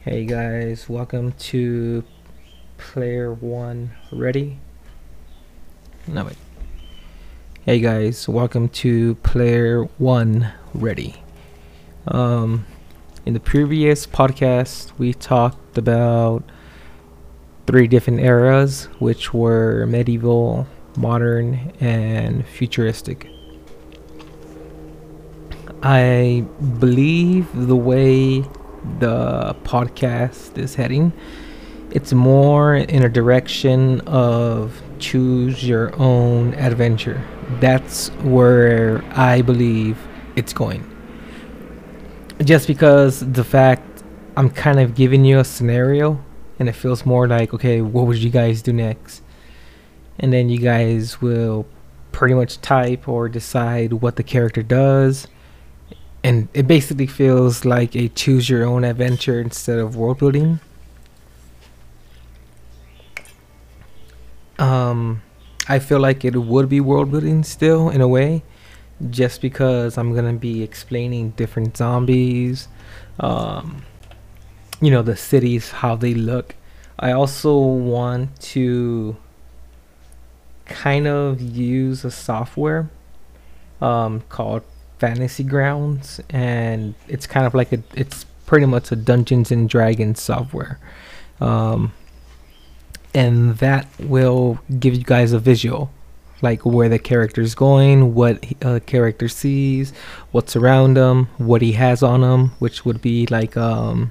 Hey guys, welcome to Player One Ready. No wait. Hey guys, welcome to Player One Ready. Um, in the previous podcast, we talked about three different eras, which were medieval, modern, and futuristic. I believe the way the podcast is heading, it's more in a direction of choose your own adventure. That's where I believe it's going. Just because the fact I'm kind of giving you a scenario and it feels more like, okay, what would you guys do next? And then you guys will pretty much type or decide what the character does and it basically feels like a choose your own adventure instead of world building. Um, I feel like it would be world building still in a way, just because I'm gonna be explaining different zombies, um, you know, the cities, how they look. I also want to kind of use a software um, called Fantasy Grounds, and it's kind of like a it's pretty much a Dungeons and Dragons software, um, and that will give you guys a visual, like where the character is going, what a character sees, what's around him, what he has on him, which would be like um,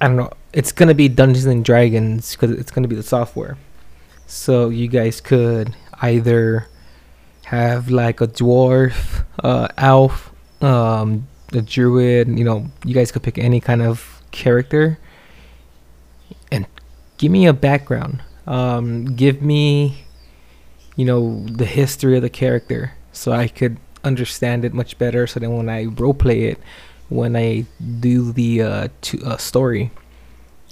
I don't know. It's gonna be Dungeons and Dragons because it's gonna be the software, so you guys could either have like a dwarf, uh, elf, um, a druid. You know, you guys could pick any kind of character, and give me a background. Um, give me, you know, the history of the character, so I could understand it much better. So then when I roleplay it, when I do the uh, to, uh, story,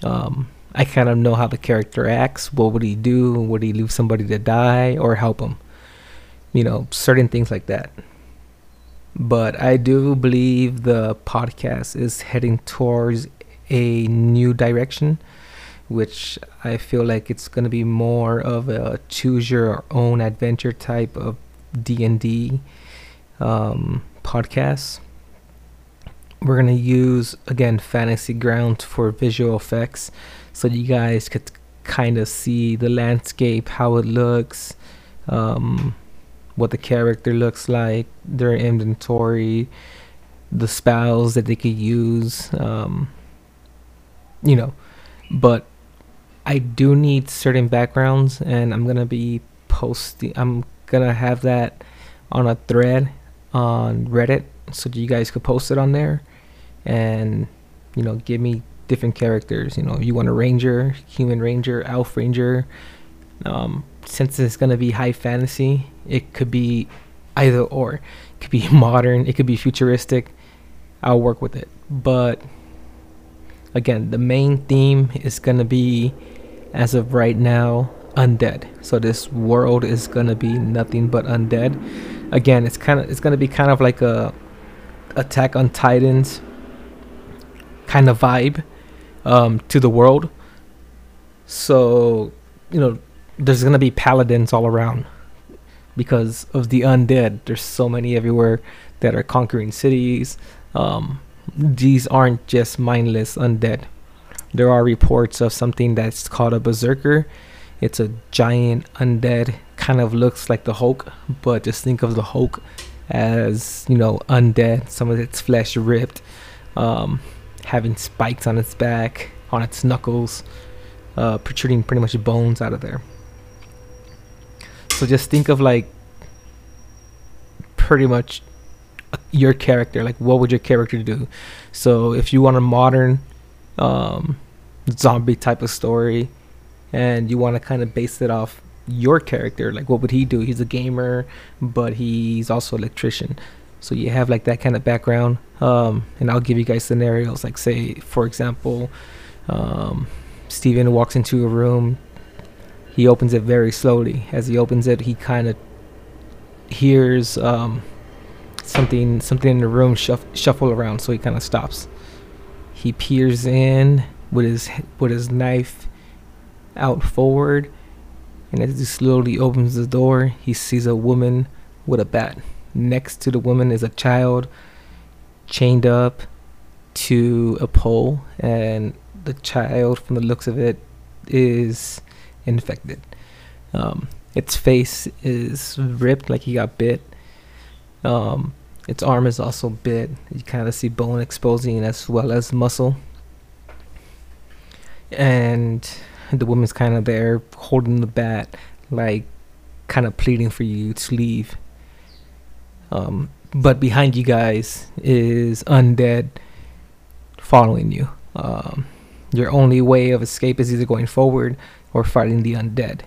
um, I kind of know how the character acts. What would he do? Would he leave somebody to die or help him? You know, certain things like that. But I do believe the podcast is heading towards a new direction, which I feel like it's going to be more of a choose your own adventure type of D&D um, podcast. We're going to use again Fantasy Ground for visual effects so you guys could kind of see the landscape, how it looks, um, what the character looks like, their inventory, the spells that they could use, um, you know. But I do need certain backgrounds, and I'm gonna be posting. I'm gonna have that on a thread on Reddit, so you guys could post it on there, and you know, give me different characters. You know, you want a ranger, human ranger, elf ranger. Um, since it's gonna be high fantasy, it could be either or. It could be modern, it could be futuristic. I'll work with it. But again, the main theme is going to be as of right now undead. So this world is going to be nothing but undead. Again, it's kind of it's going to be kind of like a Attack on Titans kind of vibe um, to the world. So, you know, there's to be paladins all around because of the undead. There's so many everywhere that are conquering cities. Um, these aren't just mindless undead. There are reports of something that's called a berserker. It's a giant undead, kind of looks like the Hulk, but just think of the Hulk as you know undead. Some of its flesh ripped, um, having spikes on its back, on its knuckles, uh, protruding pretty much bones out of there. So just think of like pretty much your character. Like what would your character do? So if you want a modern um, zombie type of story and you want to kind of base it off your character, like what would he do? He's a gamer, but he's also electrician. So you have like that kind of background. Um, and I'll give you guys scenarios. Like say, for example, um, Steven walks into a room, he opens it very slowly. As he opens it, he kind of hears um, something something in the room shuff, shuffle around, so he kind of stops. he peers in with his with his knife out forward, and as he slowly opens the door, he sees a woman with a bat. Next to the woman is a child chained up to a pole, and the child, from the looks of it, is infected. Um, its face is ripped like he got bit. Um, its arm is also bit. You kind of see bone exposing as well as muscle. And the woman's kind of there holding the bat, like kind of pleading for you to leave. Um, but behind you guys is undead following you. Um, your only way of escape is either going forward or fighting the undead.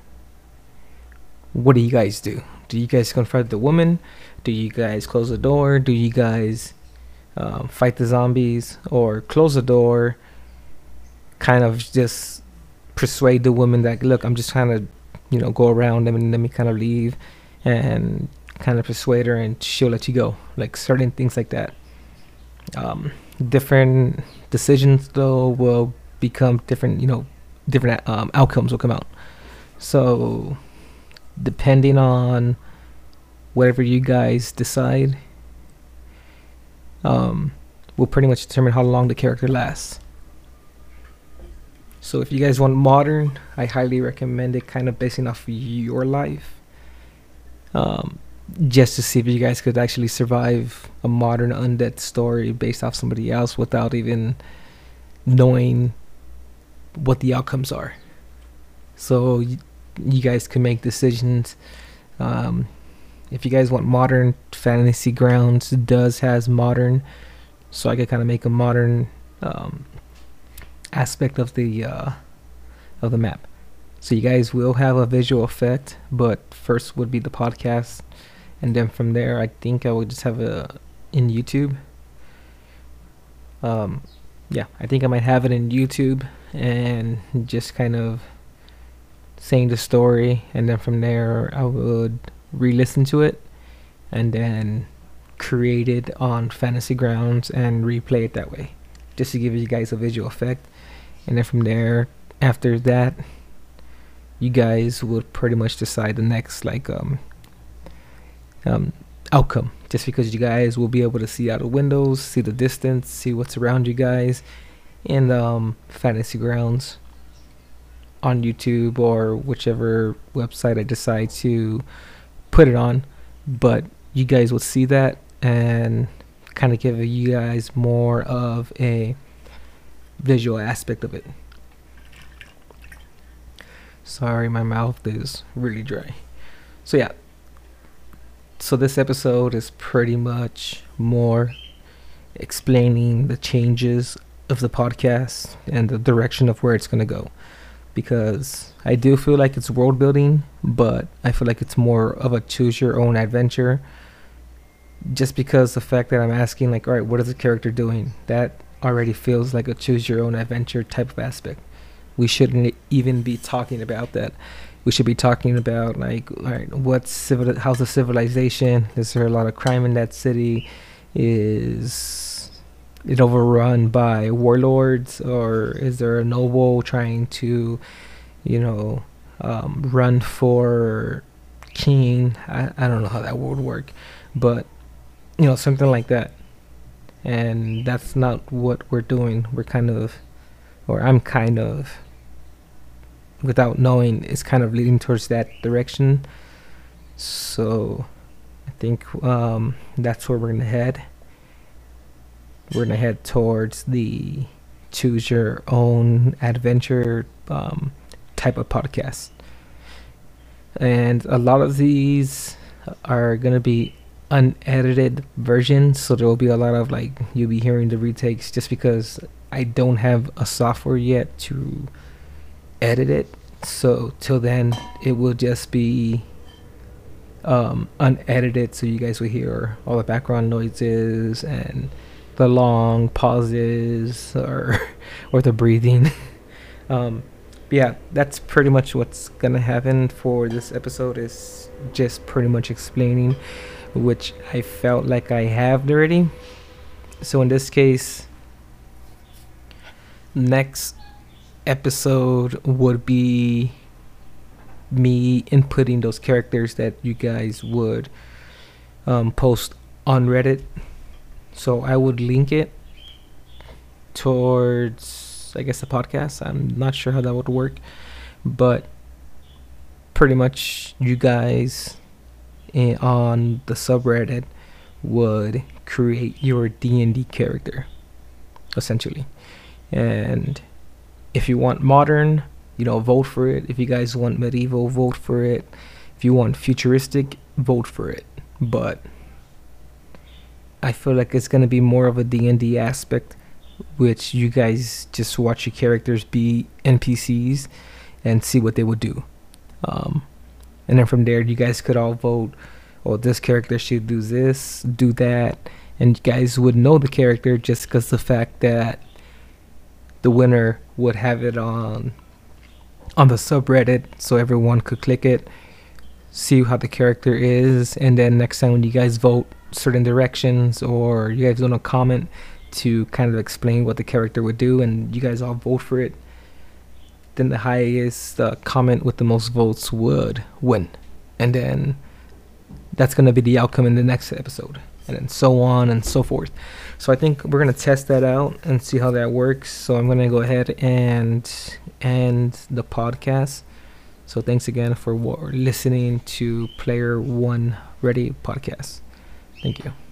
What do you guys do? Do you guys confront the woman? Do you guys close the door? Do you guys um, fight the zombies or close the door? Kind of just persuade the woman that look, I'm just trying to, you know, go around them and let me kind of leave, and kind of persuade her and she'll let you go. Like certain things like that. Um, different decisions though will become different. You know, different um, outcomes will come out. So depending on whatever you guys decide, um, will pretty much determine how long the character lasts. So if you guys want modern, I highly recommend it kind of basing off your life. Um, just to see if you guys could actually survive a modern undead story based off somebody else without even knowing what the outcomes are. So you guys can make decisions. Um, if you guys want modern fantasy grounds, does has modern, so I could kind of make a modern um, aspect of the uh, of the map. So you guys will have a visual effect, but first would be the podcast and then from there I think I will just have a in YouTube. Um, yeah, I think I might have it in YouTube and just kind of saying the story, and then from there I would re-listen to it, and then create it on Fantasy Grounds and replay it that way, just to give you guys a visual effect, and then from there, after that, you guys would pretty much decide the next like um um, outcome. Just because you guys will be able to see out of windows, see the distance, see what's around you guys in um, Fantasy Grounds on YouTube or whichever website I decide to put it on. But you guys will see that and kind of give you guys more of a visual aspect of it. Sorry, my mouth is really dry. So, yeah, so this episode is pretty much more explaining the changes of the podcast and the direction of where it's going to go because I do feel like it's world building, but I feel like it's more of a choose your own adventure. Just because the fact that I'm asking, like, all right, what is the character doing? That already feels like a choose your own adventure type of aspect. We shouldn't even be talking about that we should be talking about like all right what's civil how's the civilization is there a lot of crime in that city is it overrun by warlords or is there a noble trying to you know um, run for king I, I don't know how that would work but you know something like that and that's not what we're doing we're kind of or i'm kind of without knowing is kind of leading towards that direction. So I think um, that's where we're gonna head. We're gonna head towards the choose your own adventure um, type of podcast. And a lot of these are gonna be unedited versions, so there will be a lot of like you'll be hearing the retakes just because I don't have a software yet to edit it. So till then, it will just be um, unedited, so you guys will hear all the background noises and the long pauses or or the breathing. um, yeah, that's pretty much what's gonna happen for this episode. Is just pretty much explaining, which I felt like I have already. So in this case, next episode would be me inputting those characters that you guys would um, post on Reddit. So I would link it towards, I guess, the podcast. I'm not sure how that would work, but pretty much you guys on the subreddit would create your D&D character essentially. And if you want modern, you know, vote for it. If you guys want medieval, vote for it. If you want futuristic, vote for it. But I feel like it's gonna be more of a D&D aspect, which you guys just watch your characters be NPCs and see what they would do. Um, and then from there, you guys could all vote. Oh, this character should do this, do that, and you guys would know the character just because the fact that the winner would have it on on the subreddit so everyone could click it see how the character is and then next time when you guys vote certain directions or you guys to comment to kind of explain what the character would do and you guys all vote for it then the highest uh, comment with the most votes would win and then that's going to be the outcome in the next episode and then so on and so forth. So I think we're gonna test that out and see how that works. So I'm gonna go ahead and end the podcast. So thanks again for listening to Player One Ready podcast. Thank you.